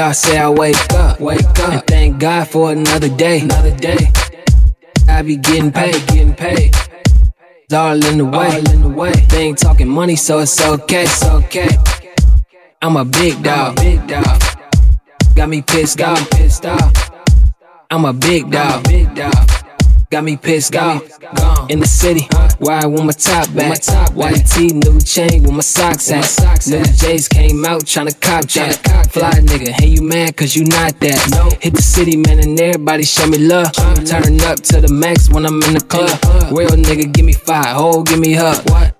I say I wake up, wake up, and thank God for another day, another day. I be getting paid, getting paid. It's all in the way, all in the way. They ain't talking money, so it's okay, it's okay. I'm a big dog, big dog. Got me pissed off, pissed off. I'm a big dog, big dog. Got me pissed off. In the city, why I want my top back. White tee, new chain with my socks at. New J's came out tryna cop that. Fly nigga, hey you mad cause you not that. Hit the city, man, and everybody show me love. Turn up to the max when I'm in the club. Real nigga, give me five, oh, give me hug.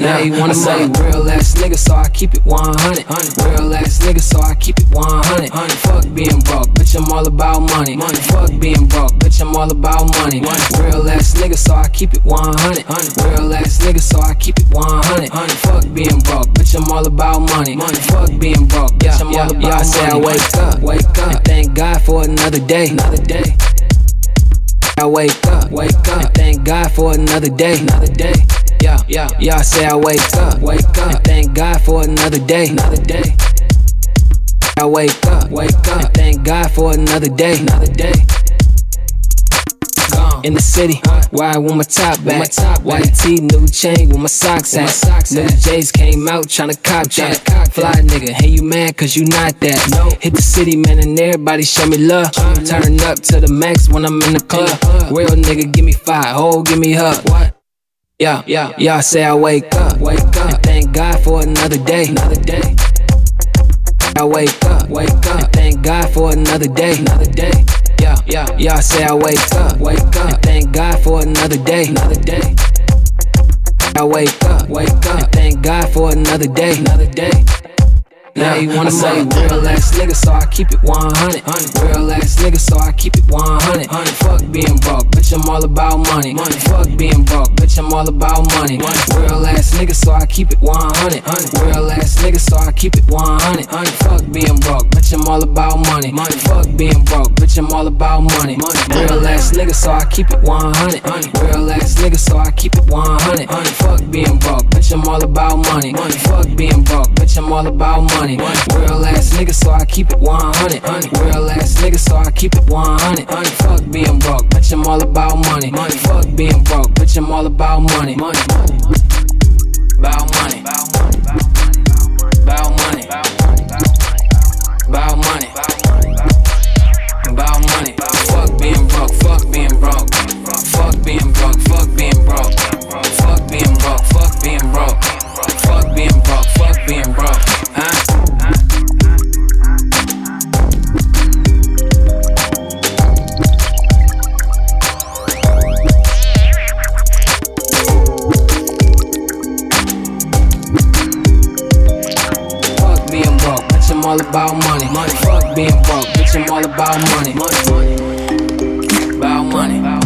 Now you wanna say real ass nigga, so I keep it 100. Real ass nigga, so I keep it 100. Fuck being broke, bitch, I'm all about money. Fuck being broke, bitch, I'm all about money. Real ass nigga, so I keep it 100. Real ass nigga, so I keep it 100. Fuck being broke, bitch, I'm all about money. Fuck being broke, bitch, I'm all about money. I say I wake up, wake up, and thank God for another day, another day. I wake up, wake up, and thank God for another day, another day yeah, yeah, yeah. I say I wake up, wake up, and thank God for another day, another day. I wake up, wake up, and thank God for another day, another day. In the city, why I want my top back. White tee, new chain with my socks at. New J's came out tryna cop that. Fly nigga, hey you mad cause you not that. Hit the city, man, and everybody show me love. Turn up to the max when I'm in the club. Real nigga, give me five, oh, give me hug. Yeah, yeah, yeah. I say I wake up, wake up, thank God for another day, another day. I wake up, wake up, thank God for another day, another day. Yeah, yeah, yeah. I say I wake up, wake up, thank God for another day, another day. I wake up, wake up, thank God for another day, another day. Now you wanna say real ass nigga, so I keep it 100. Real ass nigga, so I keep it 100. Fuck being broke, bitch, I'm all about money. Fuck being broke, bitch, I'm all about money. Real ass nigga, so I keep it 100. Real ass nigga, so I keep it 100. Fuck being broke, bitch, I'm all about money. Fuck being broke, bitch, I'm all about money. Real ass nigga, so I keep it 100. Real ass nigga, so I keep it 100. Fuck being broke, bitch, I'm all about money. Fuck being broke, bitch, I'm all about money money. Real ass nigga, so I keep it 100. Real ass nigga, so I keep it 100. Fuck being broke, bitch, I'm all about money. Fuck being broke, bitch, I'm all about money. About money. About money. About money. About money. Fuck being broke, fuck being broke. Fuck being broke, fuck being broke. Fuck being broke, fuck being broke. Fuck being broke, fuck being broke. Huh? All about money. money. Fuck being broke, bitch, I'm all about money. money. About money. About money.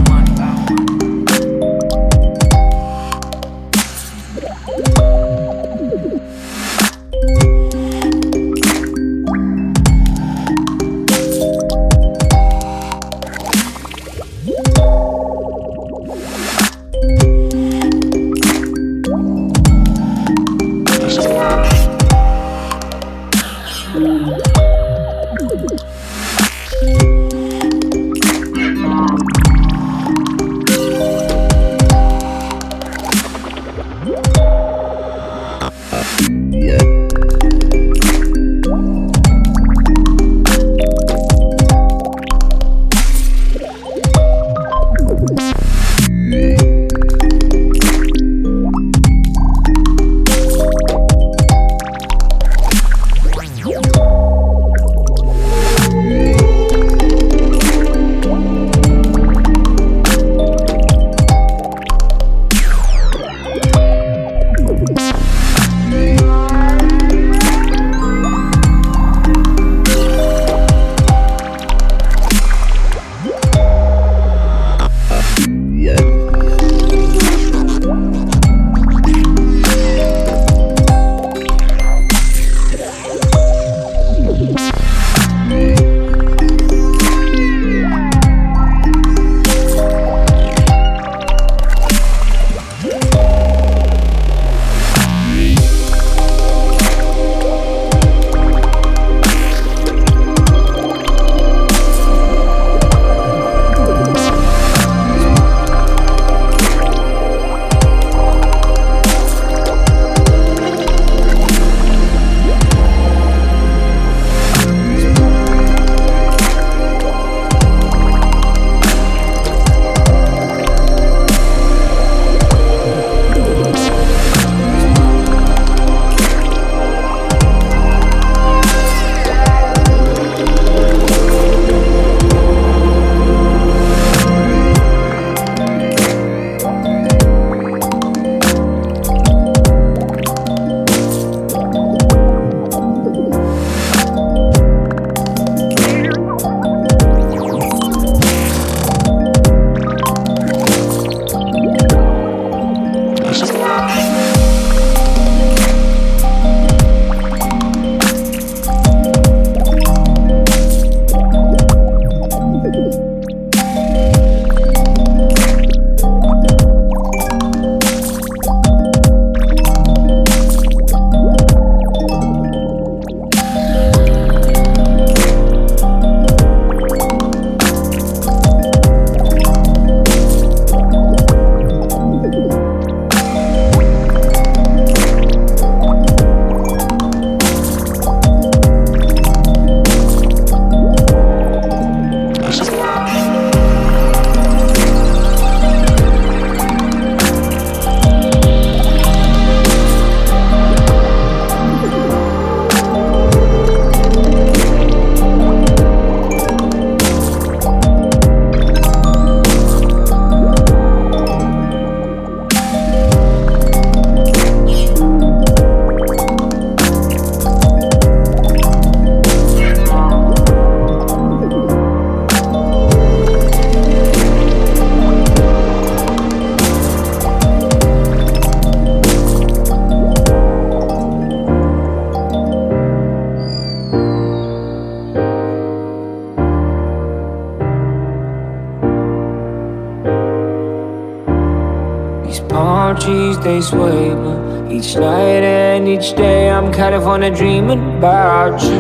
California dreaming about you.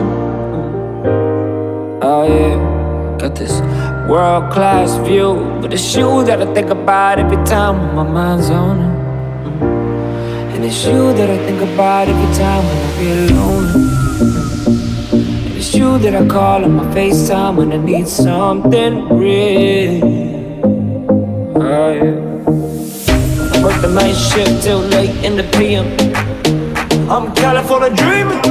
Oh yeah, got this world class view, but it's you that I think about every time my mind's on it. And it's you that I think about every time when I feel lonely. And it's you that I call on my FaceTime when I need something real. Oh yeah. I work the night shift till late in the PM. I'm California dreaming.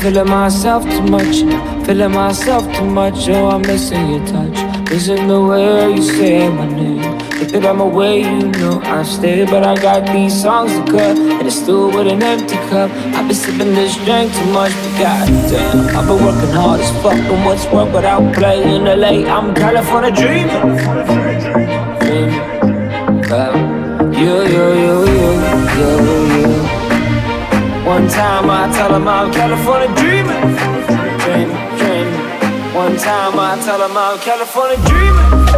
Feeling myself too much. Feeling myself too much. Oh, I'm missing your touch. Missing the way you say my name. If that I'm away, you know I stay. But I got these songs to cut. And it's still with an empty cup. I've been sipping this drink too much. But goddamn, I've been working hard as fuck. And what's work without playing LA? I'm California dreaming. You, you, you, you, you. One time I tell him I'm California dreaming, dreaming, dreaming. One time I tell him I'm California dreaming, dreaming,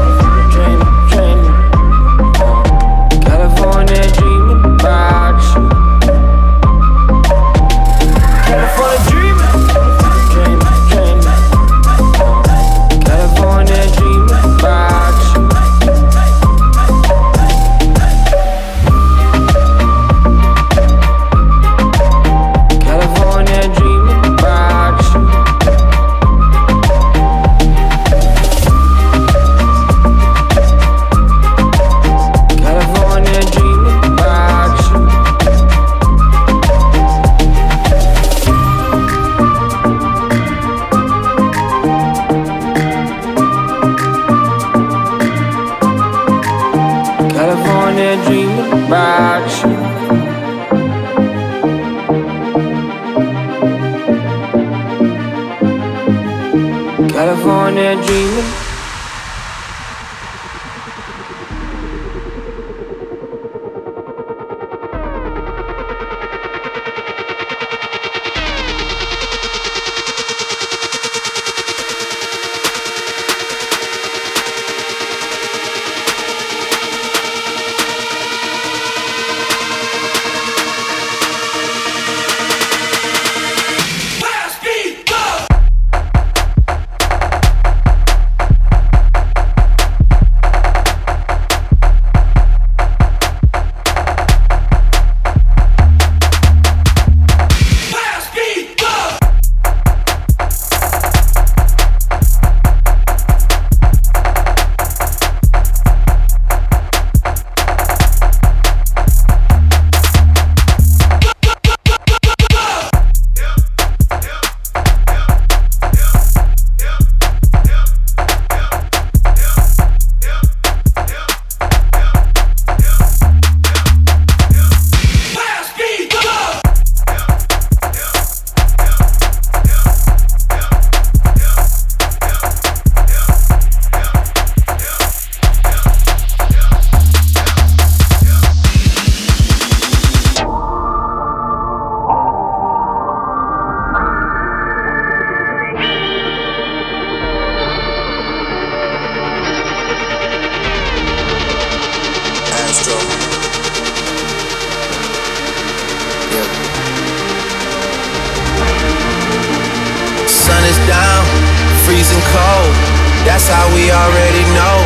That's how we already know.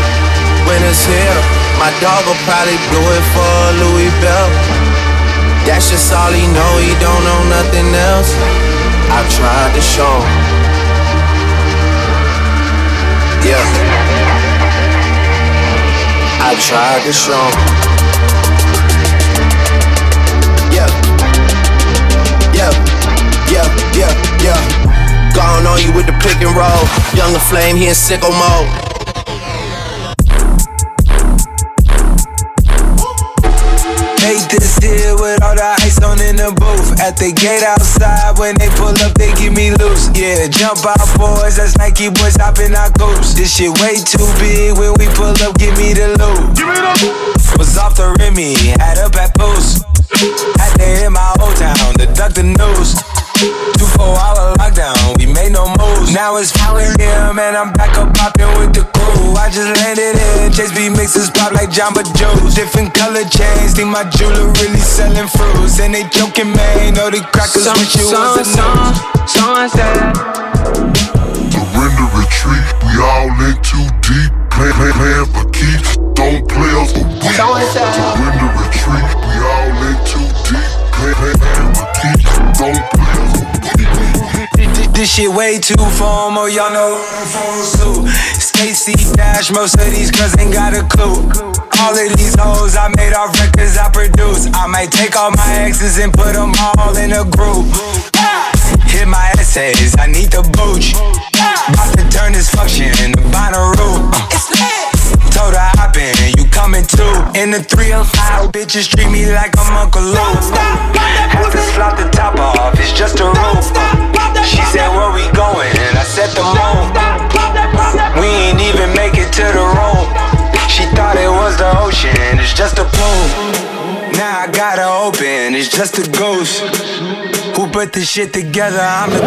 Winter's here. My dog will probably do it for Louis Bell. That's just all he know. He don't know nothing else. I tried to show. Yeah. I tried to show. Yeah. Yeah. Yeah. Yeah. Yeah. Gone on you with the pick and roll. Younger flame, he in sicko mode. Make this deal with all the ice on in the booth. At the gate outside, when they pull up, they give me loose. Yeah, jump out, boys. That's Nike boys hopping our coops. This shit way too big. When we pull up, give me the loot. Give me the Was off the Remy, had up at Boost. Had to hit my old town to duck the news. Two four hour lockdown, we made no moves. Now it's 4 a.m. and I'm back up popping with the crew. I just landed in, Chase B mixes pop like Jamba Joe's. Different color chains, think my jeweler really selling fruits. And they joking, man, know the crackers Some, wish you some, was a some, said. Surrender retreat, we all in too deep. Plan, plan, plan for keeps, don't play us for weeks. Surrender retreat, we all in too deep. Plan, plan, plan for keeps, don't play us for weeks. This shit way too formal, y'all know I'm from suit. Stacy Dash, most of these girls ain't got a clue. All of these hoes I made off records I produce. I might take all my exes and put them all in a group. Hit my essays, I need the booch. About to turn this function into Bonnaroo. It's lit. Told her hop in, you coming too. In the 305, bitches treat me like I'm Uncle Luke. Had to slot the top off, it's just a roof. She said, Where we going? And I said, The moon. We ain't even make it to the room. She thought it was the ocean, it's just a plume. Now I gotta open, it's just a ghost. Who put this shit together? I'm the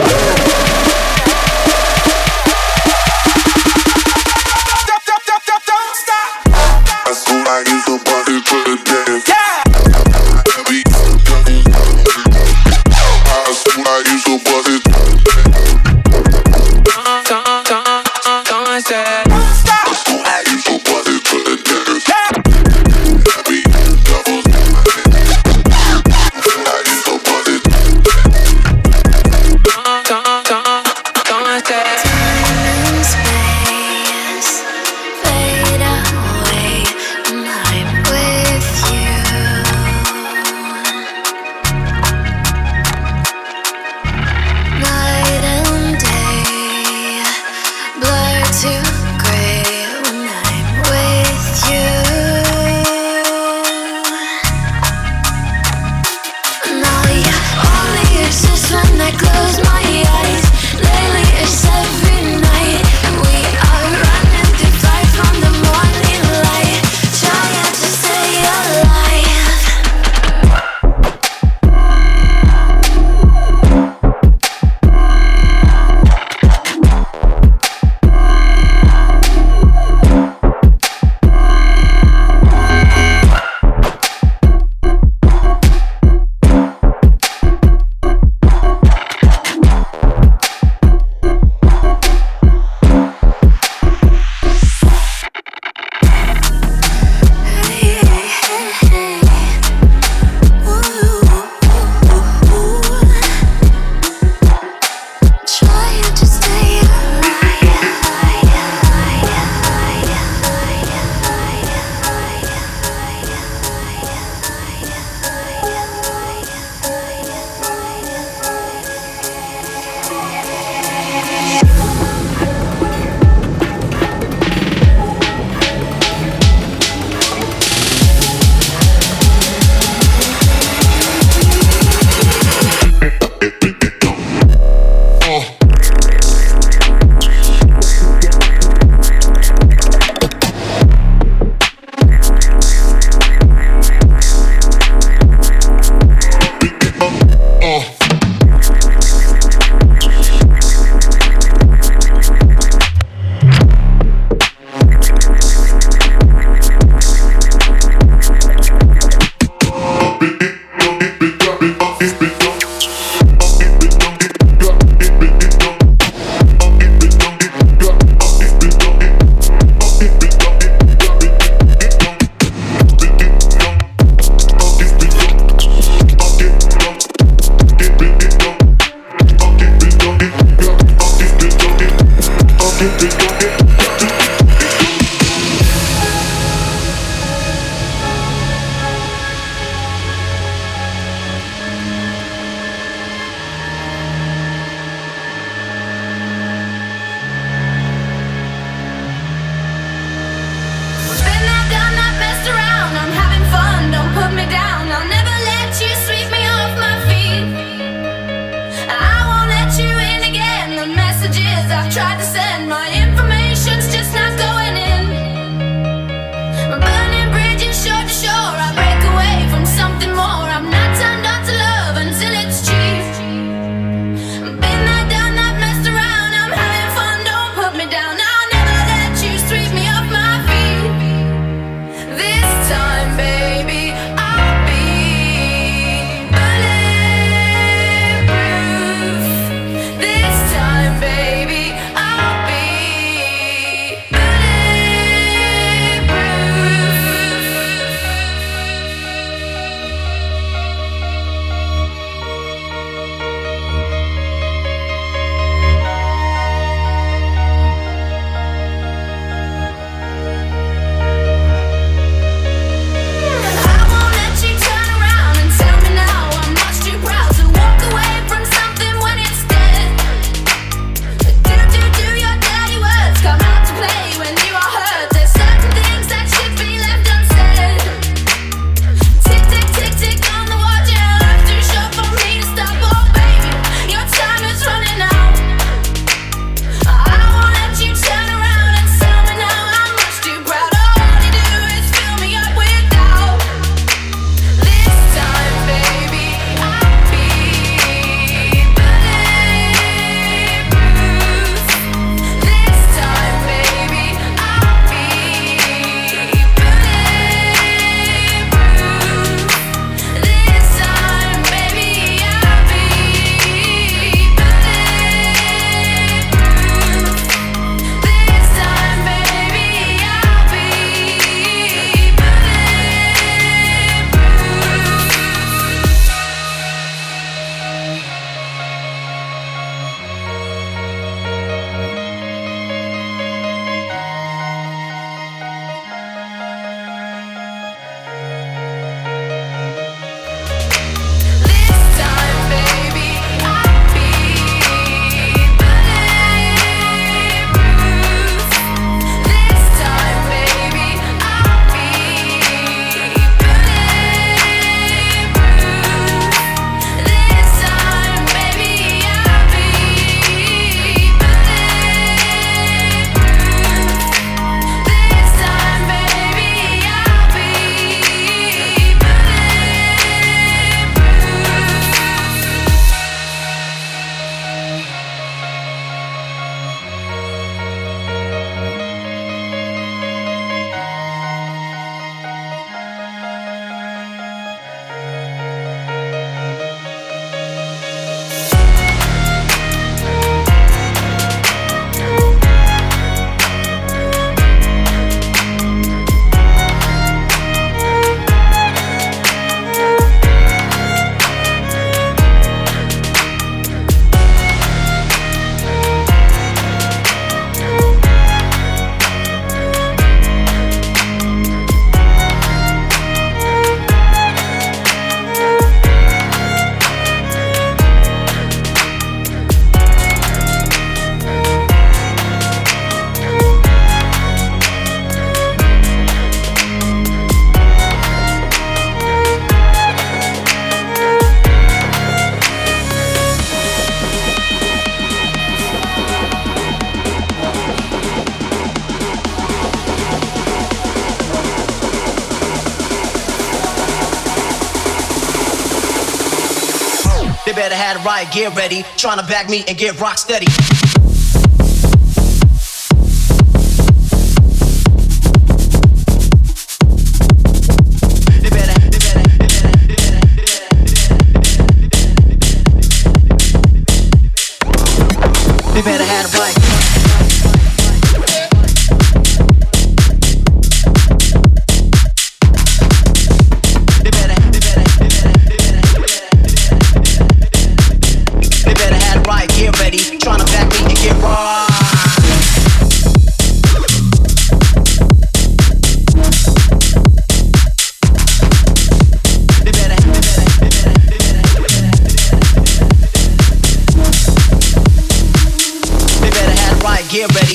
gear ready, trying to back me and get rock steady.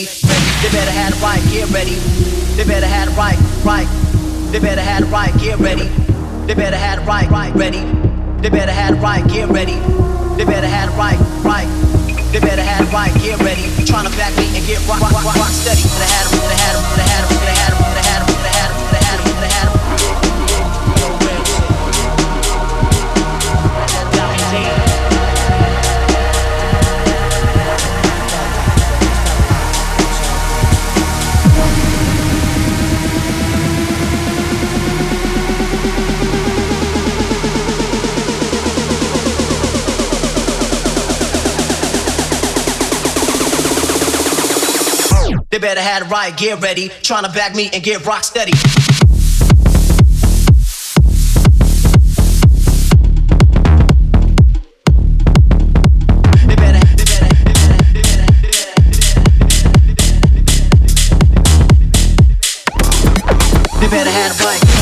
Riot ready. They better had a riot gear ready. They better had a riot, riot. They better had a riot gear ready. They better had a riot, riot ready. They better had a riot gear ready. They better had a riot, riot. They better had a riot gear ready. Trying to back me and get rock, rock, rock, rock steady. They had 'em, they had 'em, they had 'em, they had 'em, They better had a riot gear ready, trying to back me and get rock steady. They better, they better, they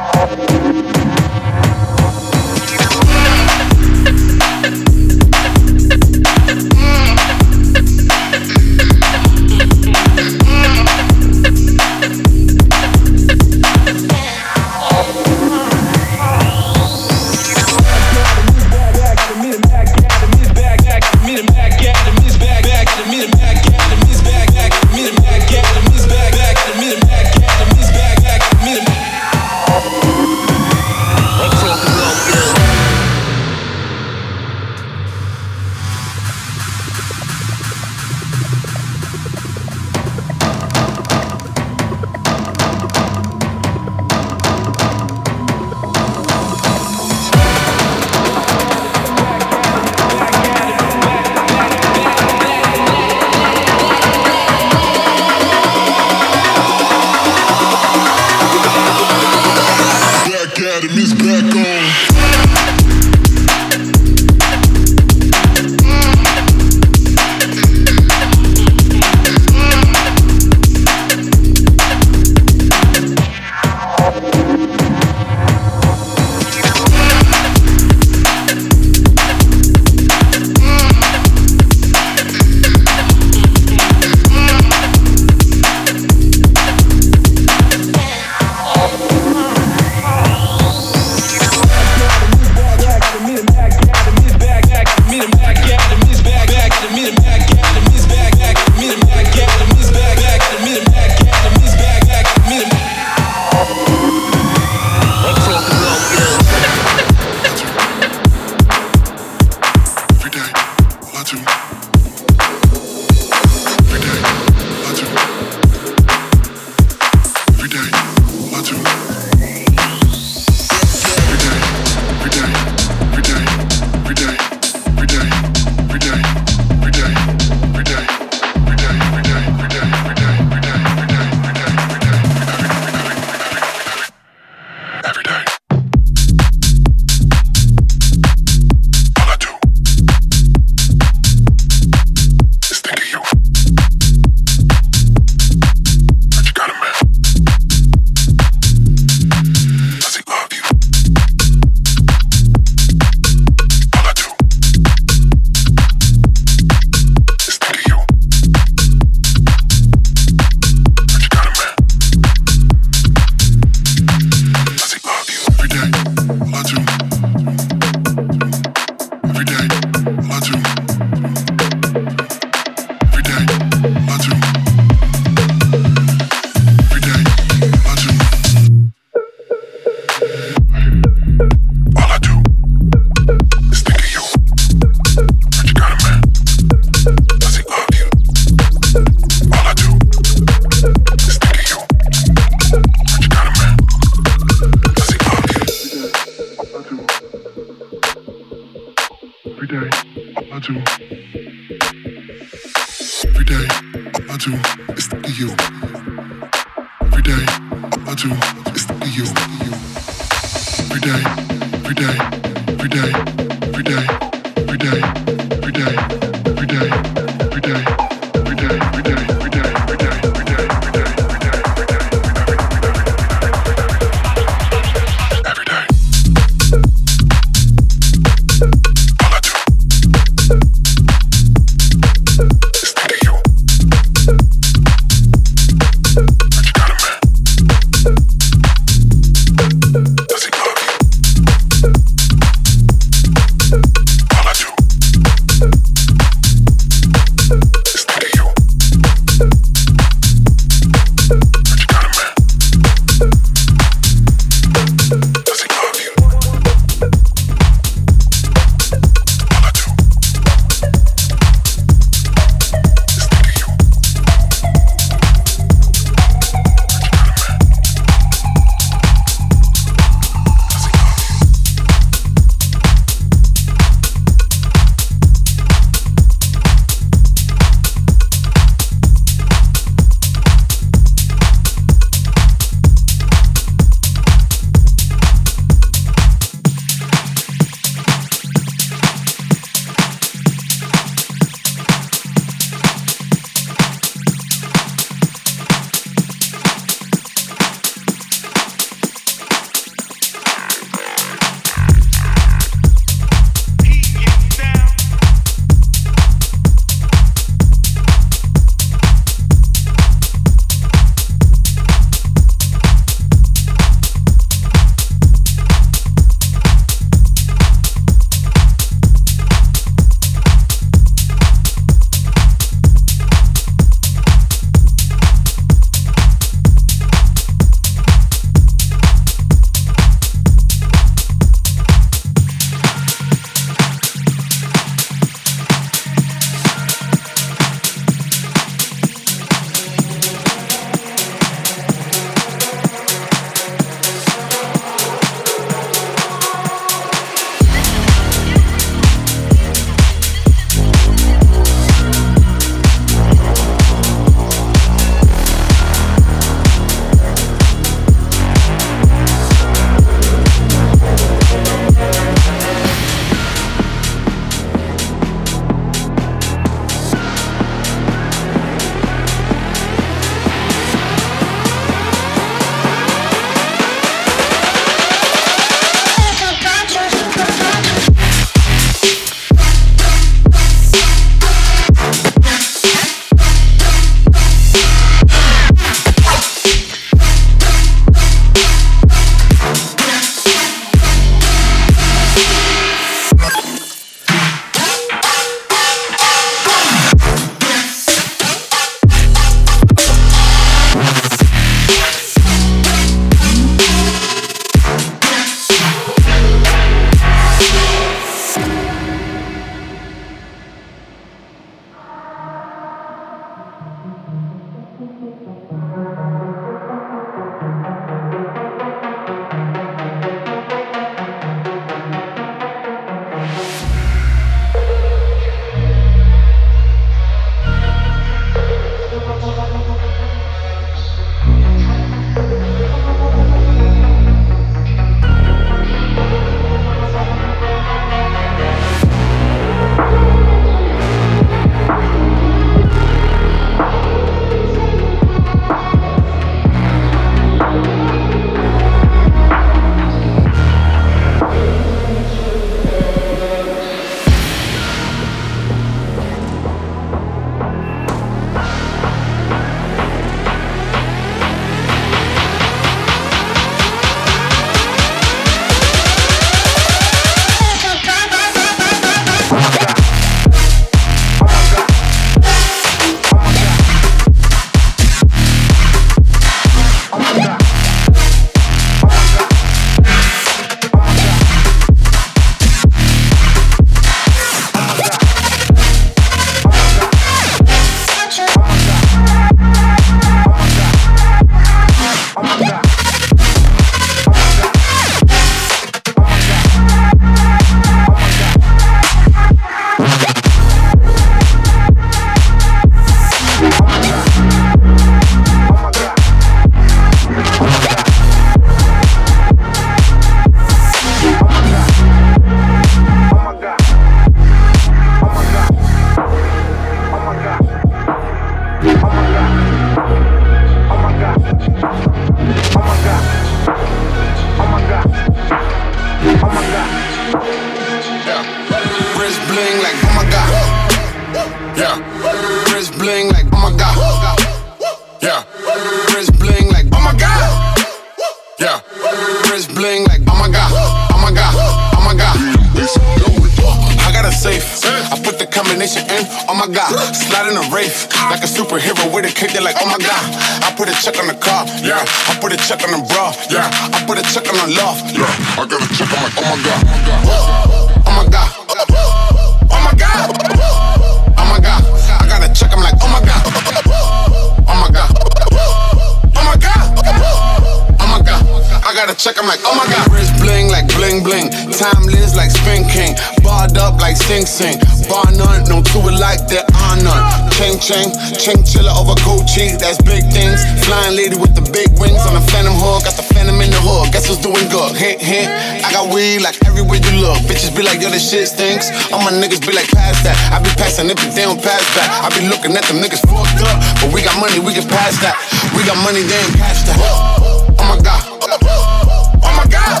shit stinks. All my niggas be like, pass that. I be passing it, but they don't pass back. I be looking at them niggas fucked up, but we got money, we can pass that. We got money, they ain't cash that. Oh my god. Oh my god.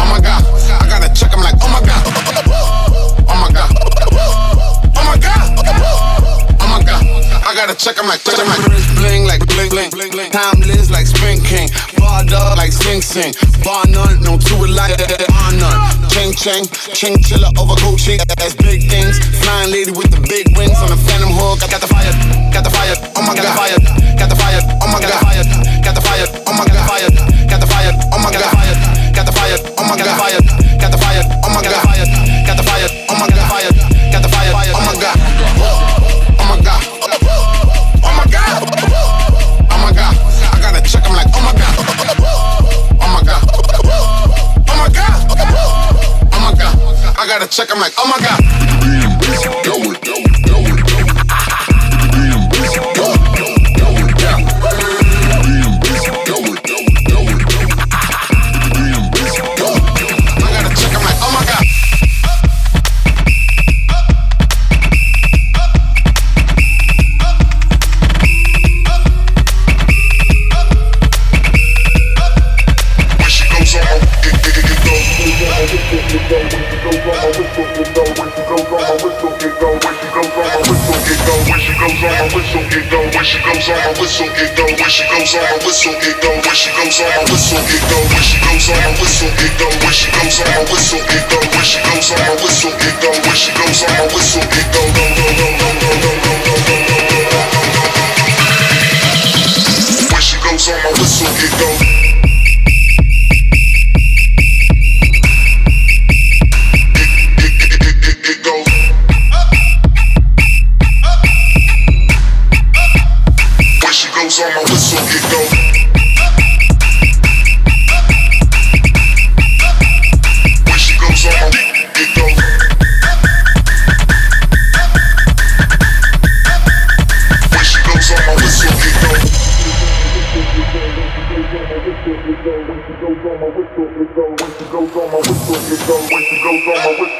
Oh my god. I gotta check. I'm like, oh my god. Oh my god. Oh my god. Oh my god. I gotta check. I'm like, check. I'm like, bling like bling bling bling bling. Timeless like Spin King. Up like Sing Sing. Bar none, no two it like on none. Chain chain, chain chiller over Gucci. That's big things. Flying lady with the big wings on the Phantom hood. Got, got the fire, got the fire. Oh my god, fire. Got the fire. Oh my god, fire. Got the fire. Oh my god, fire. Got the fire. Oh my god, fire. Got the fire. Oh my god, fire. Oh check. I'm like, oh my god. Get go. When she goes on my whistle get go. When she goes on my whistle get go. When she goes on my whistle get go. When she goes on my whistle get go. Go go go go go go go go go go go. When she goes on my whistle get go. It,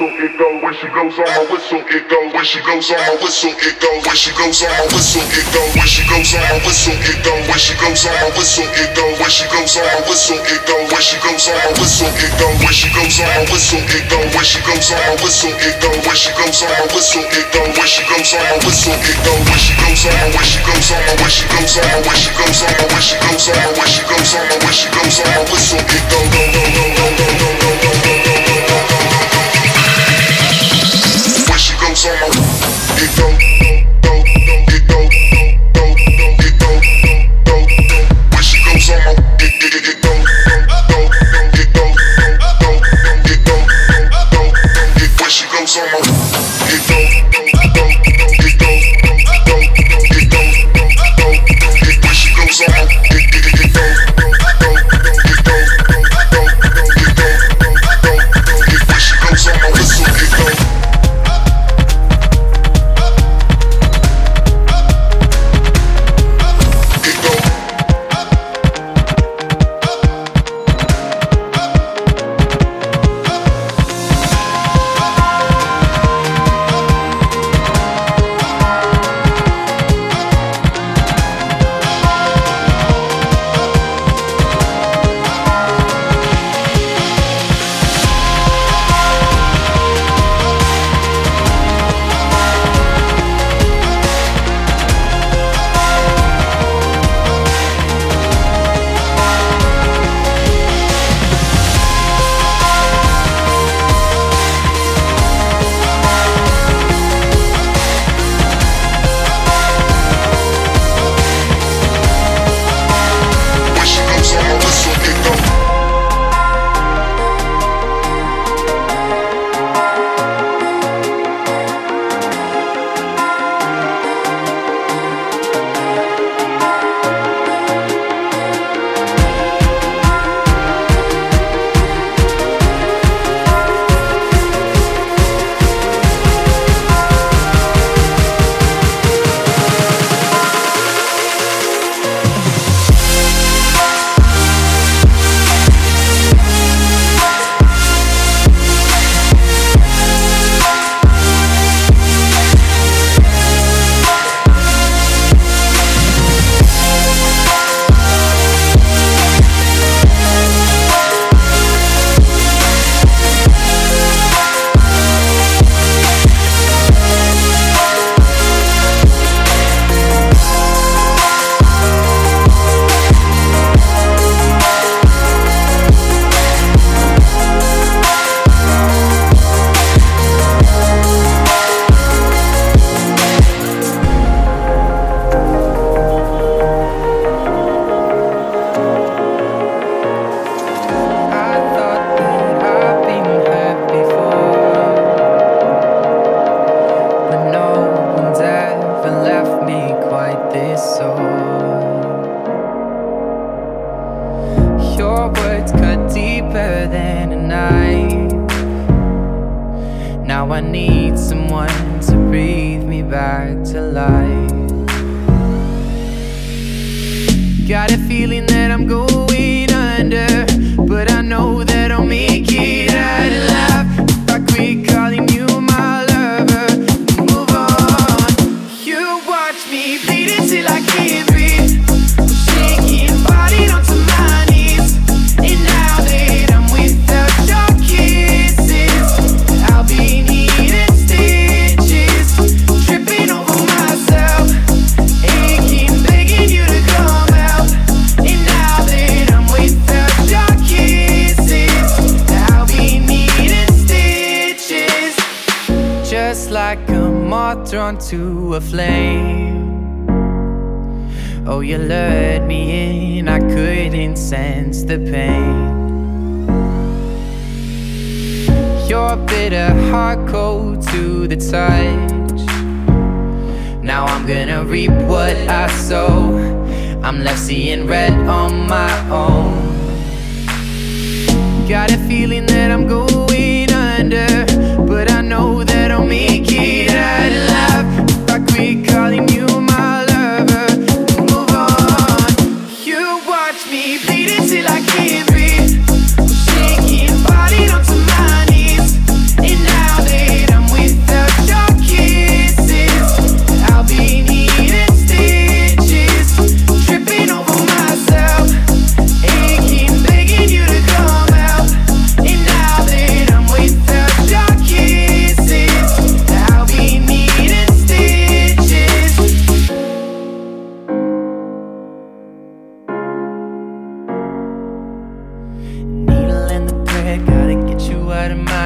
When she goes on my whistle, it go. When she goes on my whistle, it go. When she goes on my whistle, it go. When she goes on my whistle, it go. When she goes on my whistle, it go. When she goes on my whistle, it go. When she goes on my whistle, it go. When she goes on my whistle, it go. When she goes on my whistle, it go. When she goes on my whistle, it go. When she goes on my whistle, it go. When she goes on my when she goes on my when she goes on my when she goes on my when she goes on my when she goes on my when she goes on my whistle, it go go go go go go go go go go go go Nation.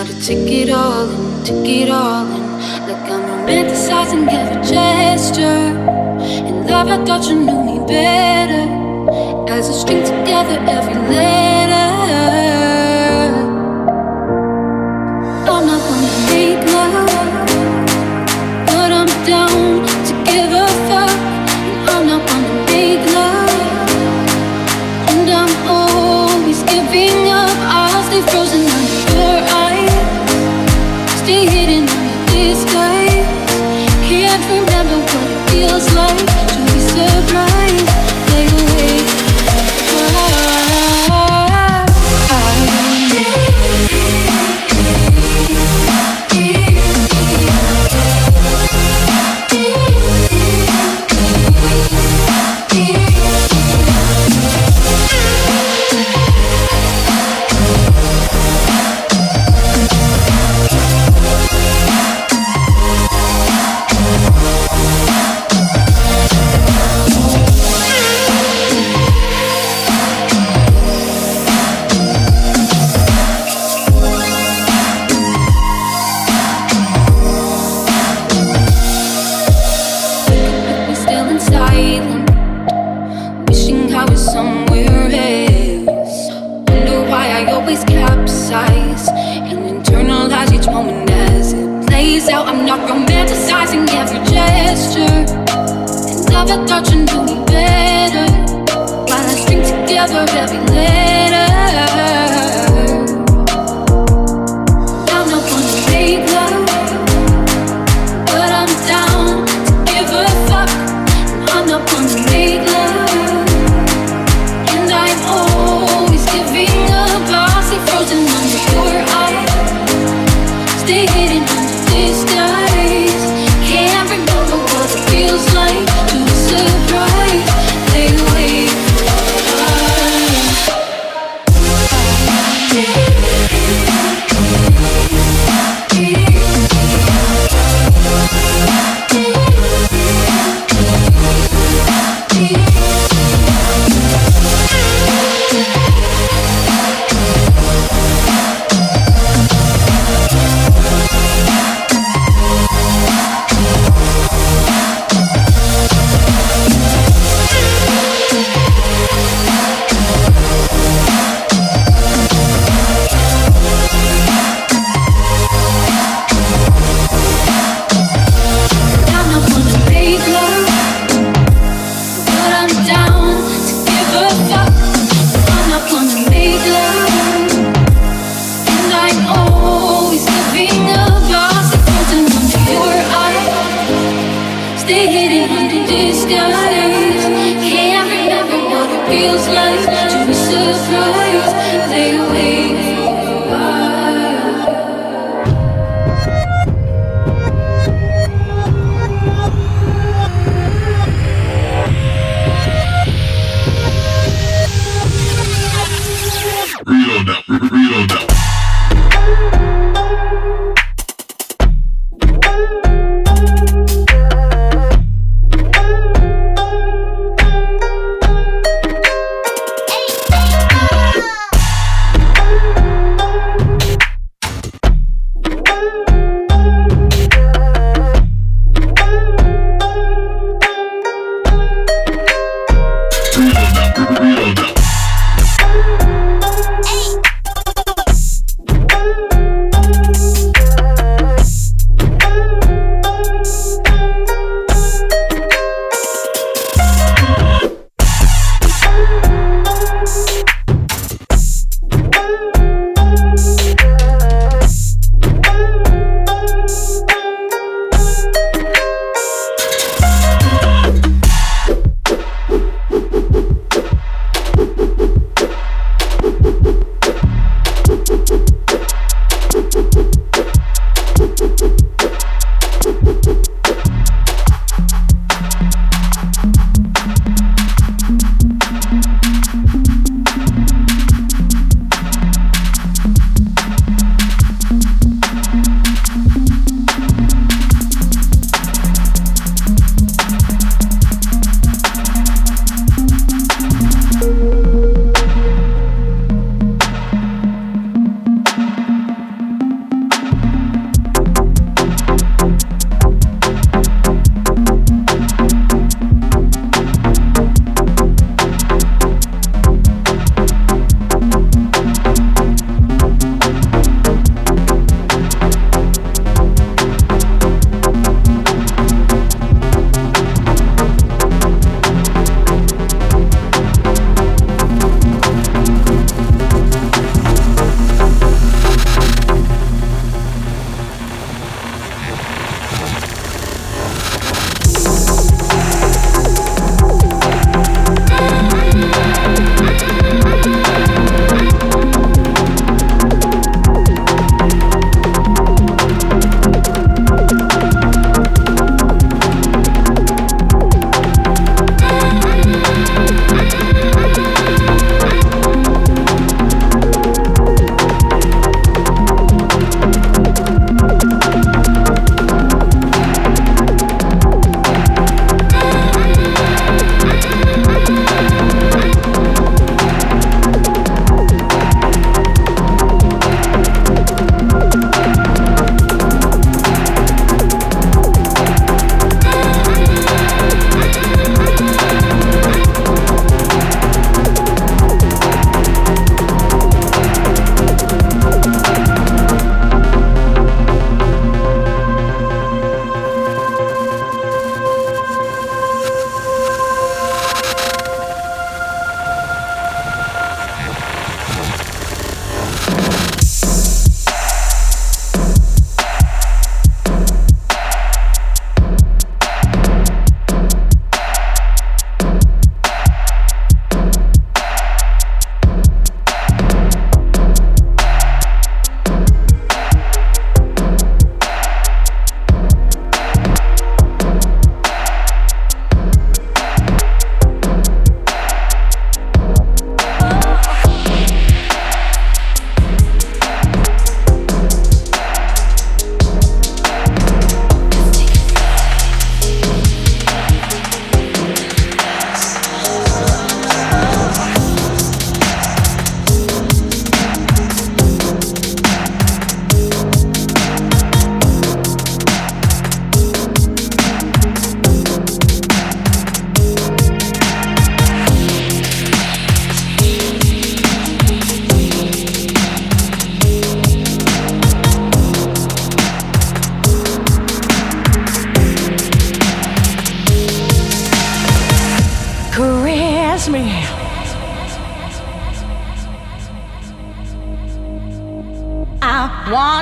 how to take it all in, take it all in. Like I'm romanticizing every gesture. In love, I thought you knew me better. As I string together every letter.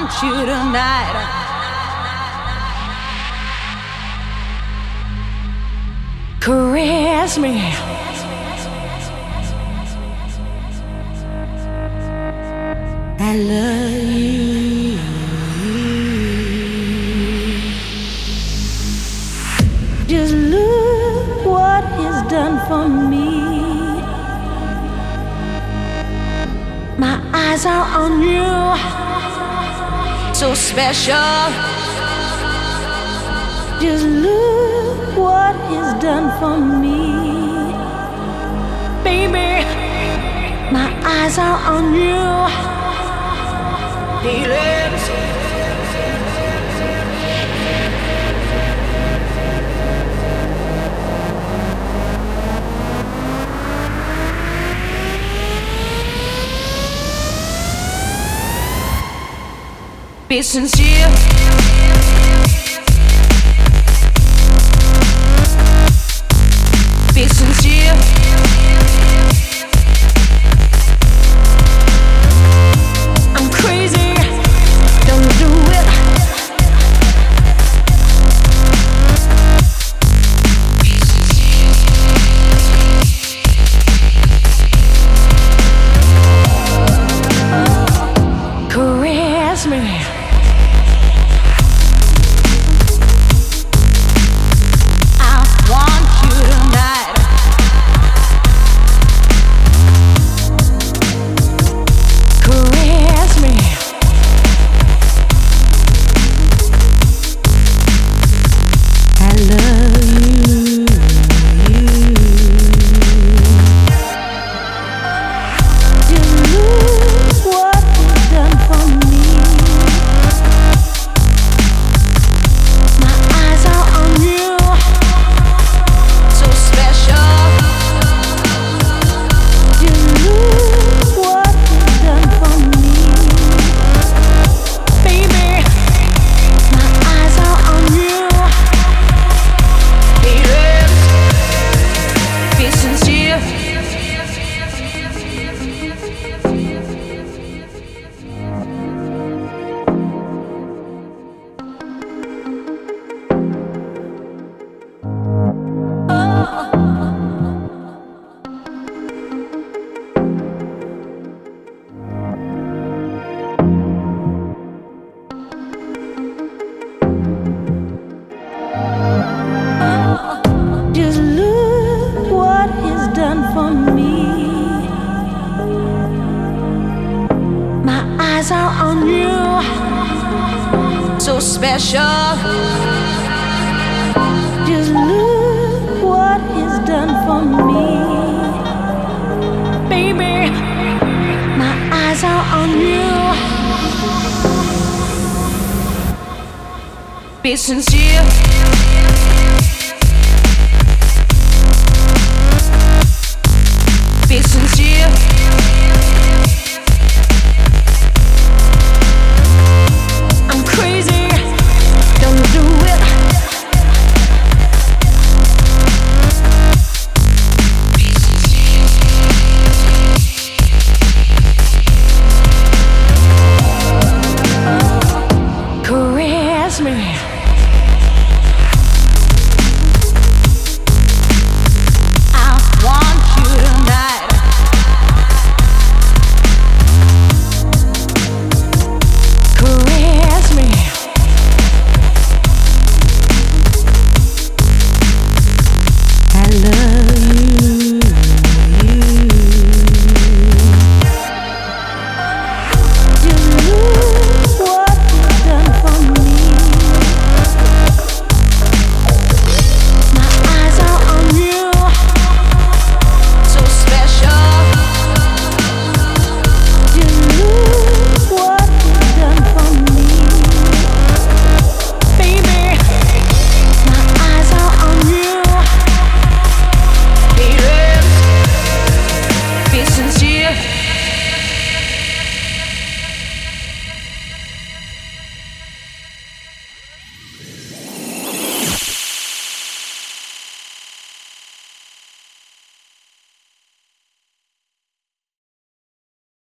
want you tonight. Caress me. I love you. Just look what he's done for me. My eyes are on you so special. Just look what he's done for me. Baby, my eyes are on you. Feelings. be sincere.